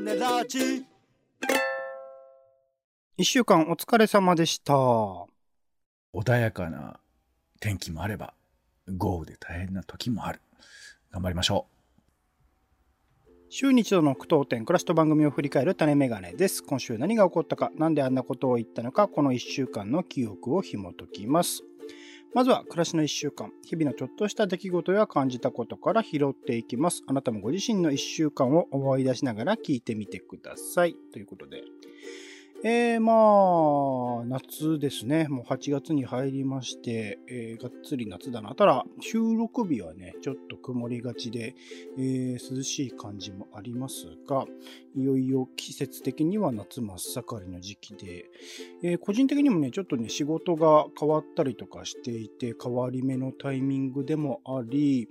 ネラジ一週間お疲れ様でした。穏やかな天気もあれば豪雨で大変な時もある頑張りましょ週に一度の句読点、暮らしと番組を振り返る種メガネです。今週何が起こったか、なんであんなことを言ったのか、この一週間の記憶を紐解きます。まずは暮らしの一週間、日々のちょっとした出来事や感じたことから拾っていきます。あなたもご自身の一週間を思い出しながら聞いてみてください。ということで。えー、まあ、夏ですね。もう8月に入りまして、えーがっつり夏だな。ただ、収録日はね、ちょっと曇りがちで、えー涼しい感じもありますが、いよいよ季節的には夏真っ盛りの時期で、え個人的にもね、ちょっとね、仕事が変わったりとかしていて、変わり目のタイミングでもあり、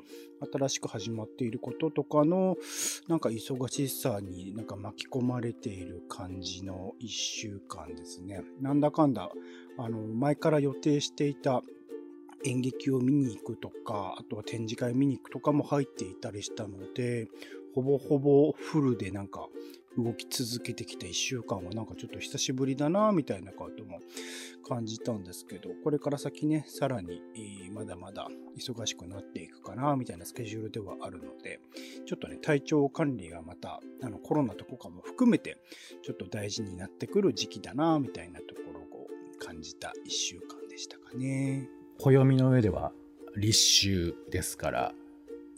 新しく始まっていることとかの、なんか忙しさになんか巻き込まれている感じの一週間ですね。なんだかんだ、あの、前から予定していた演劇を見に行くとか、あとは展示会見に行くとかも入っていたりしたので、ほぼほぼフルでなんか動き続けてきた1週間はなんかちょっと久しぶりだなみたいなことも感じたんですけど、これから先ね、さらに、えーまだまだ忙しくなっていくかなみたいなスケジュールではあるので、ちょっとね、体調管理がまたあのコロナとかも含めてちょっと大事になってくる時期だなみたいなところを感じた1週間でしたかね。う暦の上では立秋ですから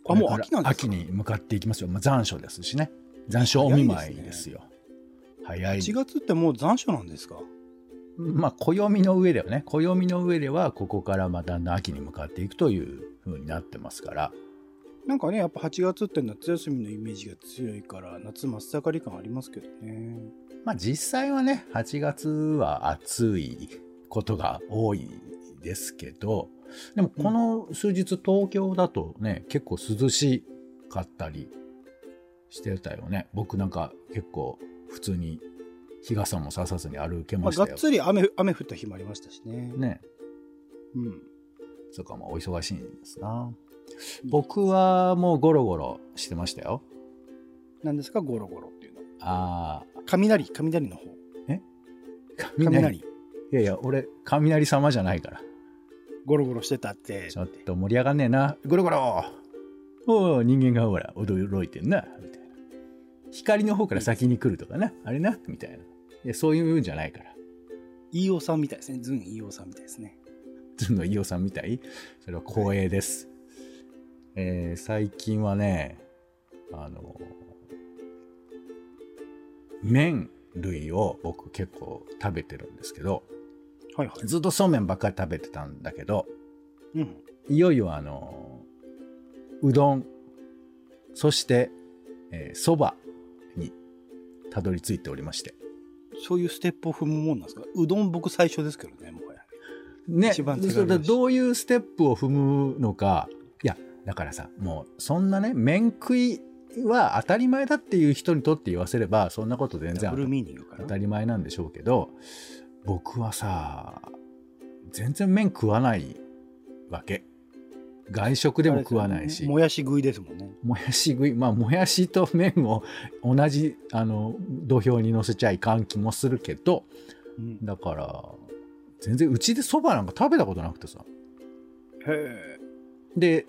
あもう秋なんですか？秋に向かっていきますよ、まあ、残暑ですしね残暑お見舞いですよ。早い。1月ってもう残暑なんですか？まあ暦の上ではね。暦の上ではここからまあだんだん秋に向かっていくという風になってますから。なんかね、やっぱ8月って夏休みのイメージが強いから、夏真っ盛り感ありますけどね。まあ実際はね8月は暑いことが多いですけどでもこの数日東京だとね結構涼しかったりしてたよね僕なんか結構普通に日傘もささずに歩けまあ、ましたよ、がっつり雨雨降った日もありましたしね。ねうん。そうかまあお忙しいんですな僕はもうゴロゴロしてましたよ何ですか、ゴロゴロっていうの。あ雷、雷の方。ー雷雷？いやいや俺雷様じゃないからゴロゴロしてたって。ちょっと盛り上がんねえな。ゴロゴロおお、人間がほら、驚いてんな。みたいな。光の方から先に来るとかな。あれな。みたいな。いや、そういうんじゃないから。飯尾さんみたいですね。ズン飯尾さんみたいですね。ずんの飯尾さんみたい？それは光栄です。えー最近はね、あの、麺類を僕結構食べてるんですけど、はいはい。ずっとそうめんばっかり食べてたんだけど、うん。いよいよあの、うどん、そして、えーそばにたどり着いておりまして。そういうステップを踏むもんなんですか？うどん僕最初ですけどね、もはや。ね、一番どういうステップを踏むのか、いや、だからさ、もうそんなね、麺食いは当たり前だっていう人にとって言わせれば、そんなこと全然。当たり前なんでしょうけど、僕はさ、全然麺食わないわけ。外食でも食わないし。もやし食いですもんね。もやし食い、まあ、もやしと麺を同じ、あの、土俵に乗せちゃいかん気もするけど、うん、だから、全然うちでそばなんか食べたことなくてさ。へで、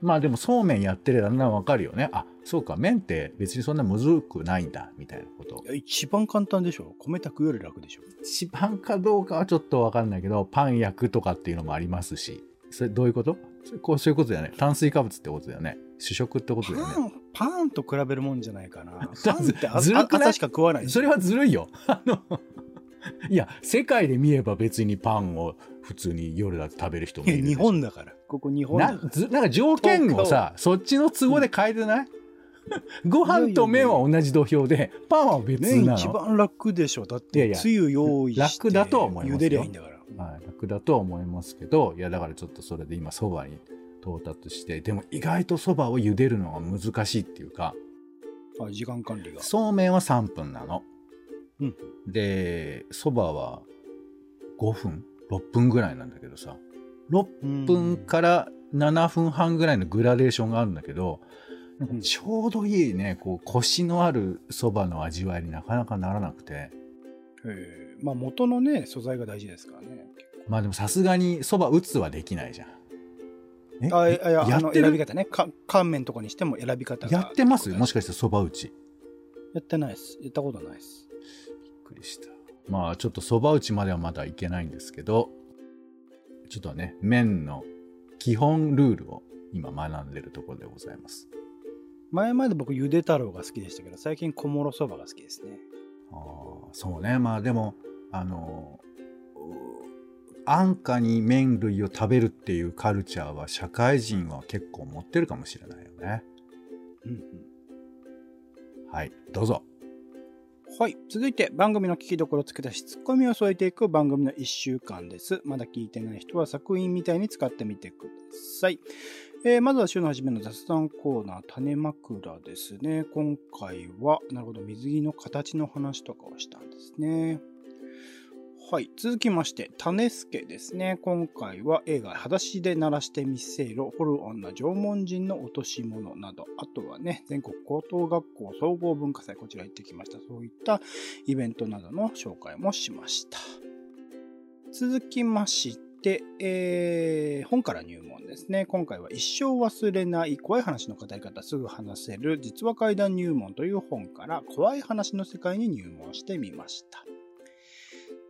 まあでもそうめんやってるだんだんわかるよね。あ、そうか、麺って別にそんなむずくないんだ、みたいなこと。え。一番簡単でしょ米炊くより楽でしょ一番かどうかはちょっとわかんないけど、パン焼くとかっていうのもありますし、それどういうこと？こうそういうことだよね。炭水化物ってことだよね。主食ってことだよね。パン、パンと比べるもんじゃないかな。ずパンってあずるくない？朝しか食わないしそれはずるいよ。あの、いや、世界で見れば別にパンを普通に夜だって食べる人もいるでしょ本だから。ここ日本だから。なんか条件をさ、そっちの都合で変えてない、ご飯と麺は同じ土俵で、パンは別麺なの。一番楽でしょ。だっいやいやてつゆ用意して。楽だとは思いますよ茹でりゃいいんだから。はい、楽だとは思いますけど、いや、だからちょっとそれで今そばに到達して、でも意外とそばを茹でるのが難しいっていうか、あ時間管理が。そうめんは3分なの。うんで、そばは5分 ?6 分ぐらいなんだけどさ、6分から7分半ぐらいのグラデーションがあるんだけど、なんかちょうどいいね、こう、コシのある蕎麦の味わいになかなかならなくて。へえ。まあ元のね、素材が大事ですからね。まあでもさすがに蕎麦打つはできないじゃん。え？あ、いや、やあのってる？選び方ね。か乾麺とかにしても選び方が。やってますもしかかして蕎麦打ち。びやってないです。やったことないです。っくりした。まあちょっと蕎麦打ちまではまだいけないんですけど、ちょっとね、麺の基本ルールを今学んでるところでございます。前まで僕、ゆで太郎が好きでしたけど、最近小諸そばが好きですね。ああ、そうね。まあでも、あの、う安価に麺類を食べるっていうカルチャーは社会人は結構持ってるかもしれないよね。うんうん。はい、どうぞ。はい。続いて、番組の聞きどころをつけたし、ツッコミを添えていく番組の1週間です。まだ聞いてない人は作品みたいに使ってみてください。えーまずは週の初めの雑談コーナー、種枕ですね。今回は、なるほど、水着の形の話とかをしたんですね。はい。続きまして、種助ですね。今回は映画、裸足で鳴らしてみせろ、ホル女縄文人の落とし物など、あとはね、全国高等学校総合文化祭、こちら行ってきました。そういったイベントなどの紹介もしました。続きまして、えー本から入門ですね。今回は一生忘れない怖い話の語り方すぐ話せる実話怪談入門という本から怖い話の世界に入門してみました。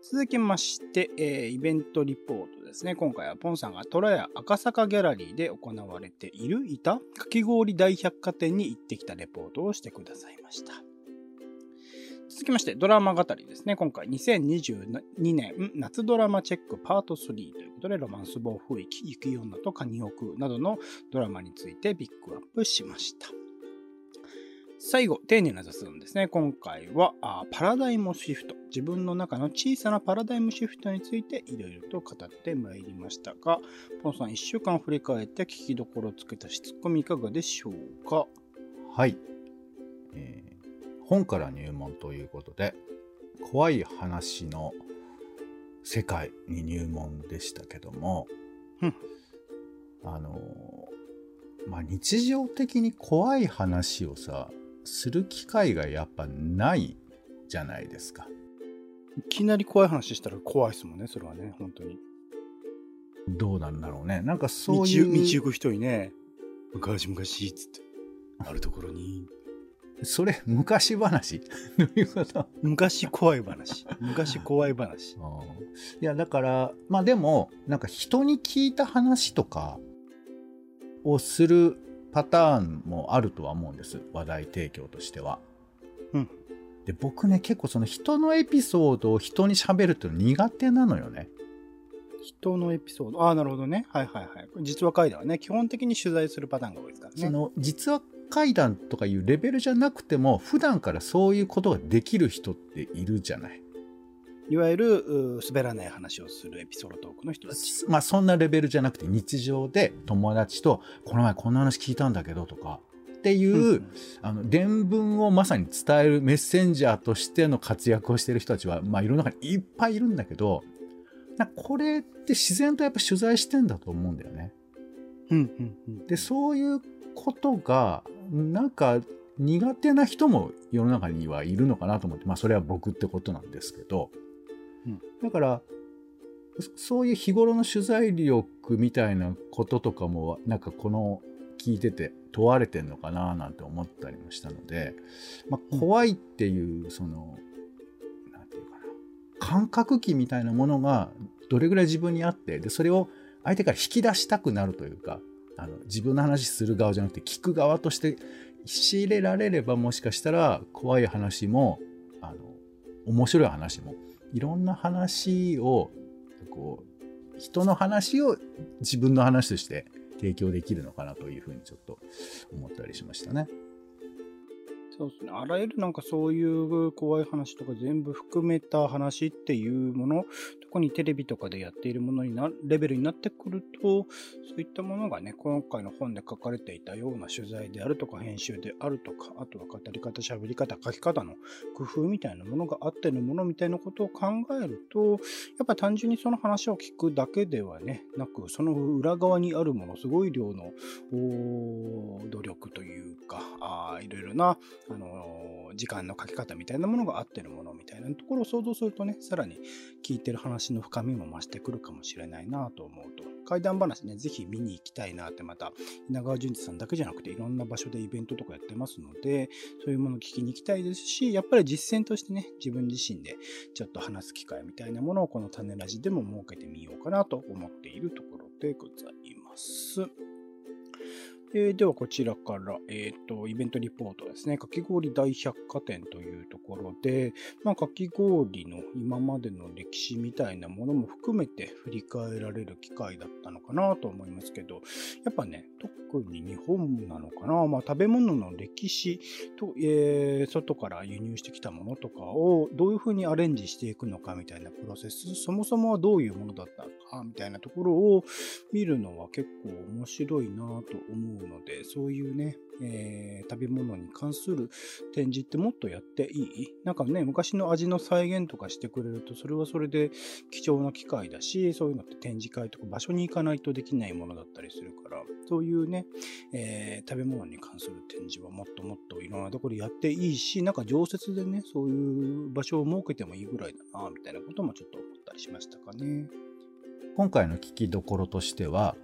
続きまして、えーイベントリポートですね。今回はポンさんが虎屋赤坂ギャラリーで行われているいたかき氷大百貨店に行ってきたレポートをしてくださいました。続きまして、ドラマ語りですね。今回2022年夏ドラマチェックパート3ということで、ロマンス暴風域、雪女とカニオクなどのドラマについてピックアップしました。最後、丁寧な雑談ですね。今回はあパラダイムシフト。自分の中の小さなパラダイムシフトについていろいろと語ってまいりましたが、ポンさん1週間振り返って聞きどころをつけたしツッコミいかがでしょうか？はい。えー本から入門ということで、怖い話の世界に入門でしたけども、うんあのー、まあ、日常的に怖い話をさ、する機会がやっぱないじゃないですか。いきなり怖い話したら怖いですもんね、それはね、本当に。どうなんだろうね。なんかそう道いう。道行く人にね、昔々っつって、あるところに、それ、昔話？どういうこと？昔怖い話。昔怖い話。うんいやだからまあでもなんか人に聞いた話とかをするパターンもあるとは思うんです話題提供としては。うんで僕ね結構その人のエピソードを人に喋るっていうの苦手なのよね。人のエピソード。ああ、なるほどね。はいはいはい。実話怪談はね、基本的に取材するパターンが多いですからね。その実は怪談とかいうレベルじゃなくても普段からそういうことができる人っているじゃない。いわゆる、滑らない話をするエピソードトークの人たち。まあそんなレベルじゃなくて日常で友達とこの前こんな話聞いたんだけどとかっていう、うんあの伝聞をまさに伝えるメッセンジャーとしての活躍をしている人たちは、まあ、世の中にいっぱいいるんだけどなこれって自然とやっぱ取材してんだと思うんだよね。うんうんうん。でそういうことがなんか苦手な人も世の中にはいるのかなと思ってまあそれは僕ってことなんですけど、うん。だからそそういう日頃の取材力みたいなこととかもなんかこの聞いてて問われてんのかななんて思ったりもしたので、まあ、怖いっていうその、なんていうかな。感覚器みたいなものがどれぐらい自分にあってでそれを相手から引き出したくなるというかあの自分の話する側じゃなくて聞く側として仕入れられればもしかしたら怖い話もあの面白い話もいろんな話をこう人の話を自分の話として提供できるのかなというふうにちょっと思ったりしましたね。そうですね。あらゆるなんかそういう怖い話とか全部含めた話っていうもの、こにテレビとかでやっているものにな、レベルになってくると、そういったものがね、今回の本で書かれていたような取材であるとか、編集であるとか、あとは語り方、喋り方、書き方の工夫みたいなものがあってのものみたいなことを考えると、やっぱ単純にその話を聞くだけではね、なく、その裏側にあるもの、すごい量の努力というか、あいろいろな、あの時間の書き方みたいなものが合ってるものみたいなところを想像するとね、さらに聞いてる話の深みも増してくるかもしれないなと思うと、怪談話ね、ぜひ見に行きたいなってまた、稲川淳二さんだけじゃなくていろんな場所でイベントとかやってますので、そういうものを聞きに行きたいですし、やっぱり実践としてね、自分自身でちょっと話す機会みたいなものをこの種ラジでも設けてみようかなと思っているところでございます。えー、ではこちらから、えっ、ー、と、イベントリポートですね。かき氷大百貨店というところで、まあ、かき氷の今までの歴史みたいなものも含めて振り返られる機会だったのかなと思いますけど、やっぱね、特に日本なのかな、まあ、食べ物の歴史と、えー、外から輸入してきたものとかをどういうふうにアレンジしていくのかみたいなプロセス、そもそもはどういうものだったのかみたいなところを見るのは結構面白いなと思うので、そういうね、えー、食べ物に関する展示ってもっとやっていい？なんかね、昔の味の再現とかしてくれると、それはそれで貴重な機会だし、そういうのって展示会とか場所に行かないとできないものだったりするから、そういうね、えー、食べ物に関する展示はもっともっといろんなところやっていいし、なんか常設でね、そういう場所を設けてもいいぐらいだな、みたいなこともちょっと思ったりしましたかね。今回の聞きどころとしては、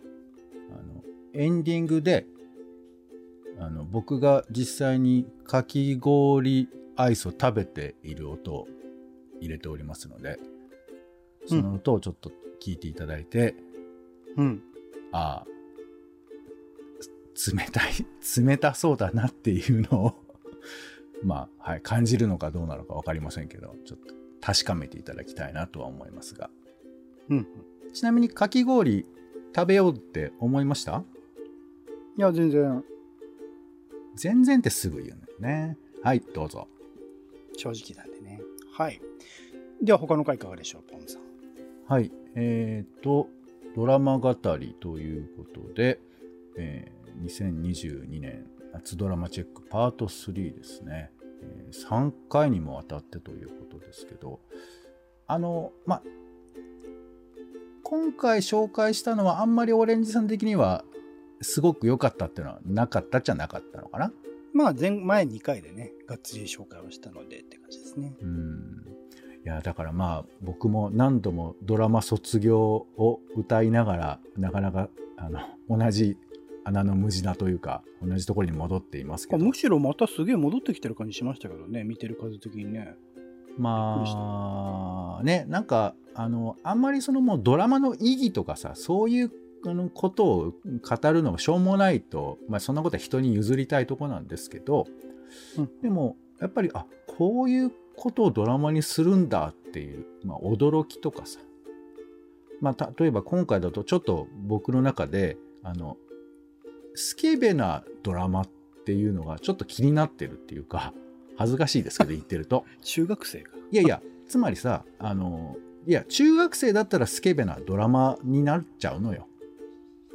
あのエンディングであの僕が実際にかき氷アイスを食べている音を入れておりますのでその音をちょっと聞いていただいて、うん、ああ冷たい冷たそうだなっていうのを まあ、はい、感じるのかどうなのか分かりませんけどちょっと確かめていただきたいなとは思いますが、うん、ちなみにかき氷食べようって思いました？いや全然全然ってすぐ言うんだよね。はい、どうぞ。正直なんでね。はい。では他の回いかがでしょう、ポンさん。はい。えっ、ー、と、ドラマ語りということで、えー、2022年夏ドラマチェックパート3ですね。えー、3回にもわたってということですけど、あの、ま今回紹介したのはあんまりオレンジさん的にはすごく良かったっていうのはなかったっちゃなかったのかな？まあ前前2回でねがっつり紹介をしたのでって感じですね。うん。いやだからまあ僕も何度もドラマ卒業を歌いながらなかなかあの同じ穴の無地なというか同じところに戻っていますけど。むしろまたすげえ戻ってきてる感じしましたけどね見てる数的にね。まあねなんかあのあんまりそのもうドラマの意義とかさそういうのことを語るのがしょうもないと、まあ、そんなことは人に譲りたいとこなんですけど、うん、でもやっぱりあこういうことをドラマにするんだっていう、まあ、驚きとかさ、まあ、例えば今回だとちょっと僕の中であのスケベなドラマっていうのがちょっと気になってるっていうか恥ずかしいですけど言ってると。中学生か。いやいやつまりさあのいや中学生だったらスケベなドラマになっちゃうのよ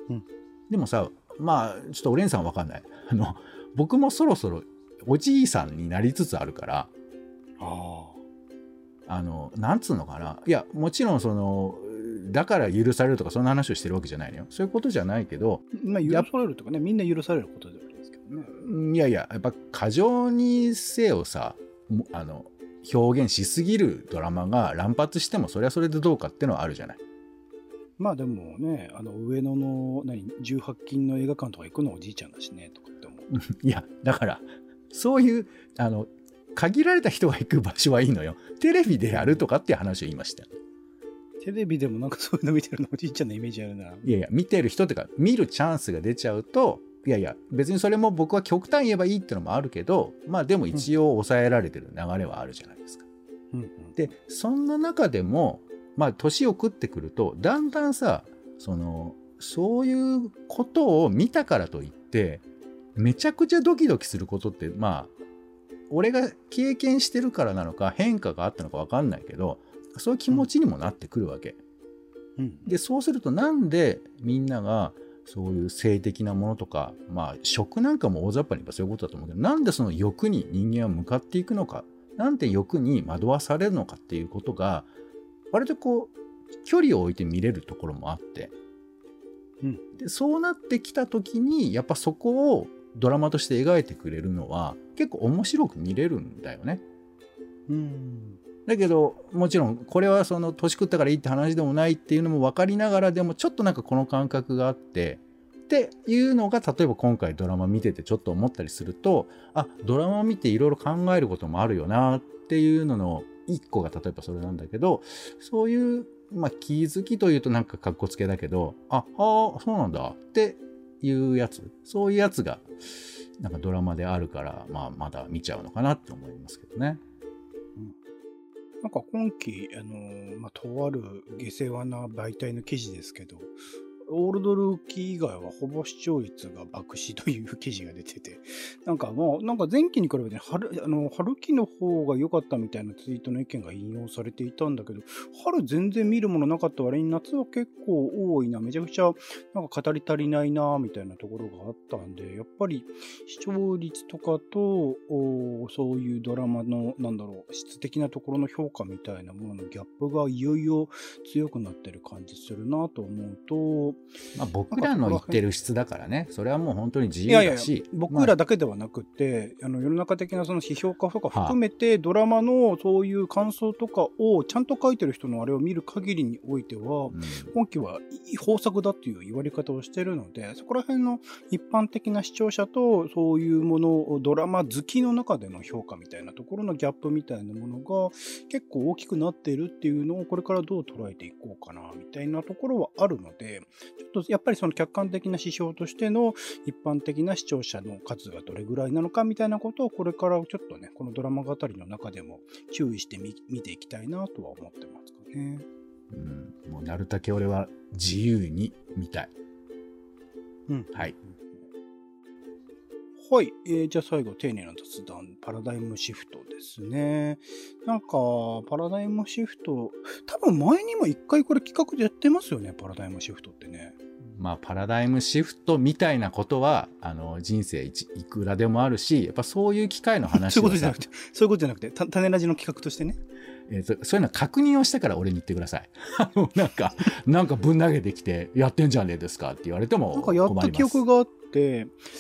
うん、でもさまあちょっとオレンさんわかんない。あの僕もそろそろおじいさんになりつつあるからああのなんつうのかな。いやもちろんそのだから許されるとかそんな話をしてるわけじゃないのよ。そういうことじゃないけどまあ許されるとかねみんな許されることではないですけどね。いやいややっぱ過剰にせよさあの表現しすぎるドラマが乱発してもそれはそれでどうかっていうのはあるじゃないまあでもね、あの上野の何18金の映画館とか行くのおじいちゃんだしねとかって思う。いや、だから、そういう、あの、限られた人が行く場所はいいのよ。テレビでやるとかっていう話を言いました。テレビでもなんかそういうの見てるのおじいちゃんのイメージあるな。いやいや、見てる人とか、見るチャンスが出ちゃうと、いやいや、別にそれも僕は極端言えばいいってのもあるけど、まあでも一応抑えられてる流れはあるじゃないですか。うんうん、で、そんな中でも、まあ年を食ってくるとだんだんさそのそういうことを見たからといってめちゃくちゃドキドキすることってまあ俺が経験してるからなのか変化があったのか分かんないけどそういう気持ちにもなってくるわけ。うん。でそうするとなんでみんながそういう性的なものとかまあ食なんかも大雑把に言えばそういうことだと思うけどなんでその欲に人間は向かっていくのかなんで欲に惑わされるのかっていうことが割とこう距離を置いて見れるところもあって、うんでそうなってきた時にやっぱそこをドラマとして描いてくれるのは結構面白く見れるんだよね。うん。だけどもちろんこれはその年食ったからいいって話でもないっていうのも分かりながらでもちょっとなんかこの感覚があってっていうのが例えば今回ドラマ見ててちょっと思ったりするとあドラマを見ていろいろ考えることもあるよなっていうのの一個が例えばそれなんだけどそういう、まあ、気づきというとなんかかっこつけだけどああそうなんだっていうやつそういうやつがなんかドラマであるから、まあ、まだ見ちゃうのかなって思いますけどね。なんか今期、あのまあ、とある下世話な媒体の記事ですけど、オールドルーキー以外はほぼ視聴率が爆死という記事が出てて、なんかもう、なんか前期に比べて春、あの、春期の方が良かったみたいなツイートの意見が引用されていたんだけど、春全然見るものなかった割に夏は結構多いな、めちゃくちゃなんか語り足りないな、みたいなところがあったんで、やっぱり視聴率とかと、そういうドラマの、なんだろう、質的なところの評価みたいなもののギャップがいよいよ強くなってる感じするなと思うと、まあ、僕らの言ってる質だからね、それはもう本当に自由いやいやだし、僕らだけではなくて、あの世の中的なその批評家とか含めて、ドラマのそういう感想とかをちゃんと書いてる人のあれを見る限りにおいては、まあ今期はいい豊作だっていう言われ方をしてるので、そこら辺の一般的な視聴者とそういうものをドラマ好きの中での評価みたいなところのギャップみたいなものが結構大きくなっているっていうのをこれからどう捉えていこうかなみたいなところはあるので、ちょっとやっぱりその客観的な指標としての一般的な視聴者の数がどれぐらいなのかみたいなことをこれからちょっとね、このドラマ語りの中でも注意してみ見ていきたいなとは思ってますかね。うんもうなるだけ俺は自由に見たい。うん。はい。はい、えーじゃあ最後、丁寧な雑談、パラダイムシフトですね。なんか、パラダイムシフト、多分前にも一回これ企画でやってますよね、パラダイムシフトってね。まあ、パラダイムシフトみたいなことは、あの、人生いくらでもあるし、やっぱそういう機会の話 そういうことじゃなくて、そういうことじゃなくて、た種ラジの企画としてね。えーとそういうのは確認をしてから俺に言ってください。なんか、なんかぶん投げてきて、やってんじゃねえですかって言われてもなんかやった記憶があって、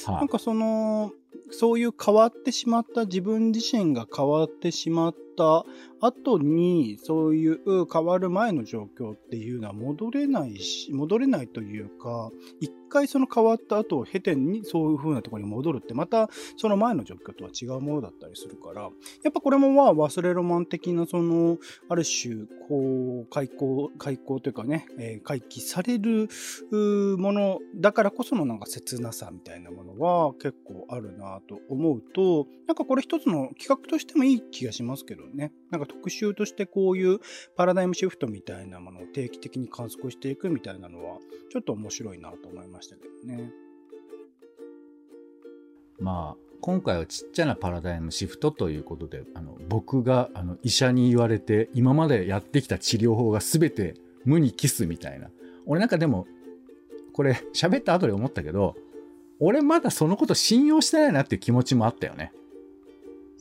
はなんかその、そういう変わってしまった、自分自身が変わってしまった後に、そういう変わる前の状況っていうのは戻れないし、戻れないというか、一回その変わった後を経てにそういう風なところに戻るって、またその前の状況とは違うものだったりするから、やっぱこれもまあ忘れロマン的なその、ある種、こう、開口、開口というかね、えー回帰されるものだからこそのなんか切なさみたいなものは結構あるなと思うと、なんかこれ一つの企画としてもいい気がしますけどね。なんか特集としてこういうパラダイムシフトみたいなものを定期的に観測していくみたいなのは、ちょっと面白いなと思いましたけどね。まあ、今回はちっちゃなパラダイムシフトということで、あの僕があの医者に言われて、今までやってきた治療法が全て無にキスみたいな。俺なんかでも、これ喋った後で思ったけど、俺まだそのこと信用してないなっていう気持ちもあったよね。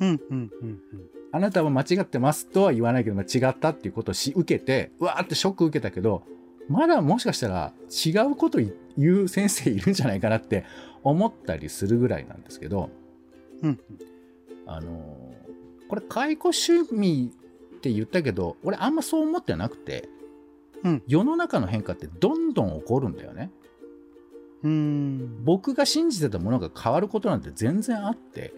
うん、うん、うん、あなたは間違ってますとは言わないけど、まあ違ったっていうことをし受けて、うわーってショック受けたけど、まだもしかしたら違うこと言う先生いるんじゃないかなって思ったりするぐらいなんですけど、うん。うん、あのーこれ解雇趣味って言ったけど、俺あんまそう思ってなくて、うん世の中の変化ってどんどん起こるんだよね。うん。うん。僕が信じてたものが変わることなんて全然あって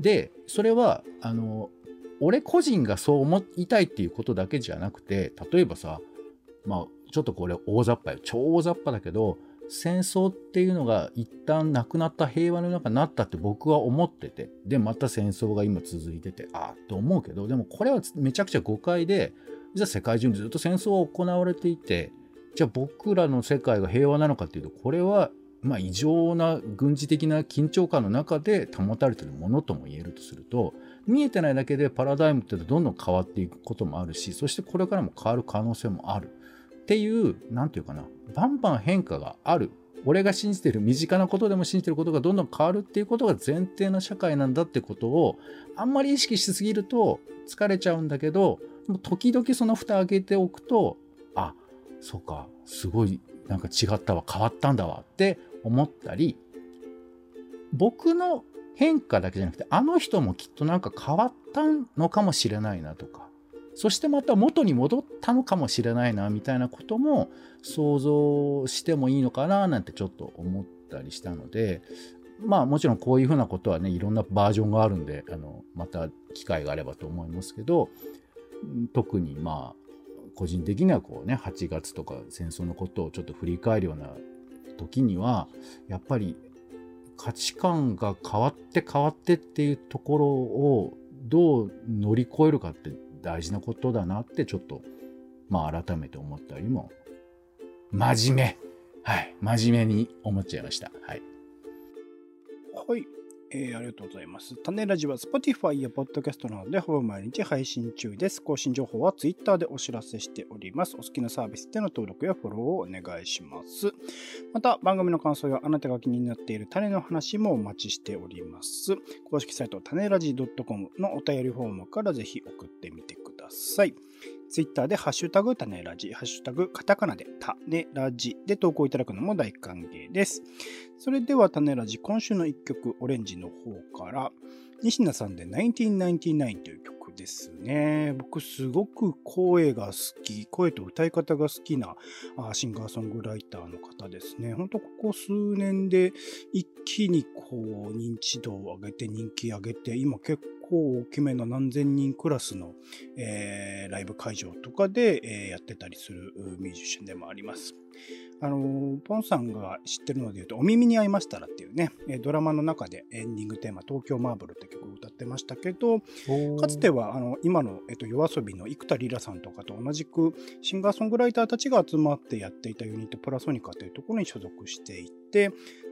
でそれはあの俺個人がそう思いたいっていうことだけじゃなくて例えばさまあちょっとこれ大雑把よ。超大雑把だけど戦争っていうのが一旦なくなった平和の中になったって僕は思っててでまた戦争が今続いててああって思うけどでもこれはめちゃくちゃ誤解で実は世界中にずっと戦争は行われていてじゃあ僕らの世界が平和なのかっていうとこれはまあ、異常な軍事的な緊張感の中で保たれているものとも言えるとすると見えてないだけでパラダイムってどんどん変わっていくこともあるしそしてこれからも変わる可能性もあるっていう何て言うかなバンバン変化がある。俺が信じてる身近なことでも信じてることがどんどん変わるっていうことが前提の社会なんだってことをあんまり意識しすぎると疲れちゃうんだけど時々その蓋開けておくとあそうかすごいなんか違ったわ変わったんだわって思ったり僕の変化だけじゃなくてあの人もきっとなんか変わったのかもしれないなとかそしてまた元に戻ったのかもしれないなみたいなことも想像してもいいのかななんてちょっと思ったりしたのでまあもちろんこういうふうなことはねいろんなバージョンがあるんであのまた機会があればと思いますけど特にまあ個人的にはこうね8月とか戦争のことをちょっと振り返るような時にはやっぱり価値観が変わって変わってっていうところをどう乗り越えるかって大事なことだなってちょっとまあ改めて思ったりも。真面目。はい。真面目に思っちゃいました。はい。はい。えー、ありがとうございます。種ラジは Spotify や Podcast などでほぼ毎日配信中です。更新情報は Twitter でお知らせしております。お好きなサービスでの登録やフォローをお願いします。また、番組の感想やあなたが気になっている種の話もお待ちしております。公式サイト種ラジ .com のお便りフォームからぜひ送ってみてください。ツイッターでハッシュタグタネラジ、ハッシュタグカタカナでタネラジで投稿いただくのも大歓迎です。それではタネラジ、今週の一曲、オレンジの方から、西野さんで1999という曲ですね。僕すごく声が好き、声と歌い方が好きなシンガーソングライターの方ですね。ほんとここ数年で一気にこう認知度を上げて人気上げて、今結構大きめの何千人クラスの、えー、ライブ会場とかで、えー、やってたりするミュージシャンでもあります。あの、ポンさんが知ってるので言うと、お耳に合いましたらっていうね、ドラマの中でエンディングテーマ、東京マーブルって曲を歌ってましたけど、かつては、あの、今の、えっと、夜遊びの生田リラさんとかと同じく、シンガーソングライターたちが集まってやっていたユニット、プラソニカというところに所属していて、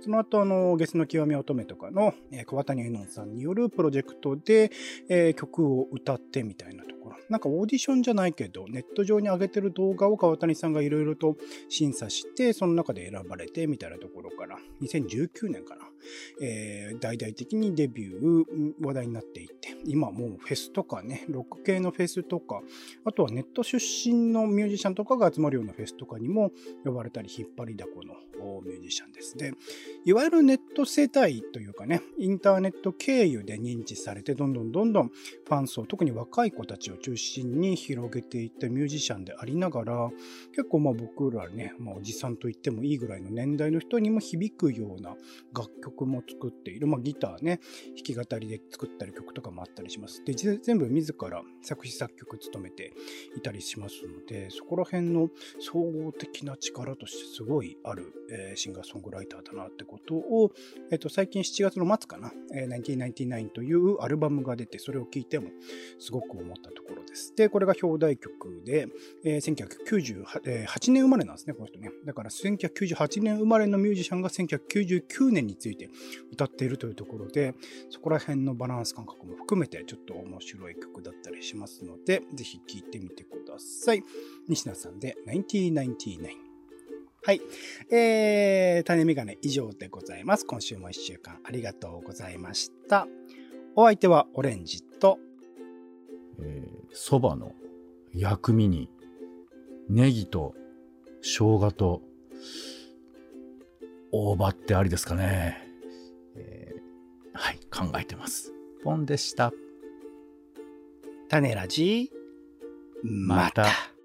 その後、あの、ゲスの極み乙女とかの、えー、桑谷絵音さんによるプロジェクトで、えー、曲を歌ってみたいなところ。なんかオーディションじゃないけど、ネット上に上げてる動画を川谷さんがいろいろと審査して、その中で選ばれてみたいなところから、2019年かな。えー、大々的にデビュー話題になっていて、今もうフェスとかね、ロック系のフェスとか、あとはネット出身のミュージシャンとかが集まるようなフェスとかにも呼ばれたり引っ張りだこのミュージシャンです。ね、いわゆるネット世帯というかね、インターネット経由で認知されて、どんどんどんどんファン層、特に若い子たちを中心に広げていったミュージシャンでありながら、結構まあ僕らね、まあ、おじさんと言ってもいいぐらいの年代の人にも響くような楽曲も作っている、まあ、ギターね、弾き語りで作ったり曲とかもあったりします。で、全部自ら作詞作曲務めていたりしますので、そこら辺の総合的な力としてすごいある、えー、シンガーソングライターだなってことを、えっ、と、最近7月の末かな、えー、1999というアルバムが出て、それを聴いてもすごく思ったところです。で、これが表題曲で、えー、1998年生まれなんですね、この人ね。だから1998年生まれのミュージシャンが1999年について歌っているというところで、そこら辺のバランス感覚も含めてちょっと面白い曲だったりしますので、ぜひ聴いてみてください。西田さんで1999。はい。えー、種メガネ以上でございます。今週も一週間ありがとうございました。お相手はオレンジと、えー、蕎麦の薬味に、ネギと生姜と、大葉ってありですかね。えー、はい、考えてます。ポンでした。種ラジ、また。また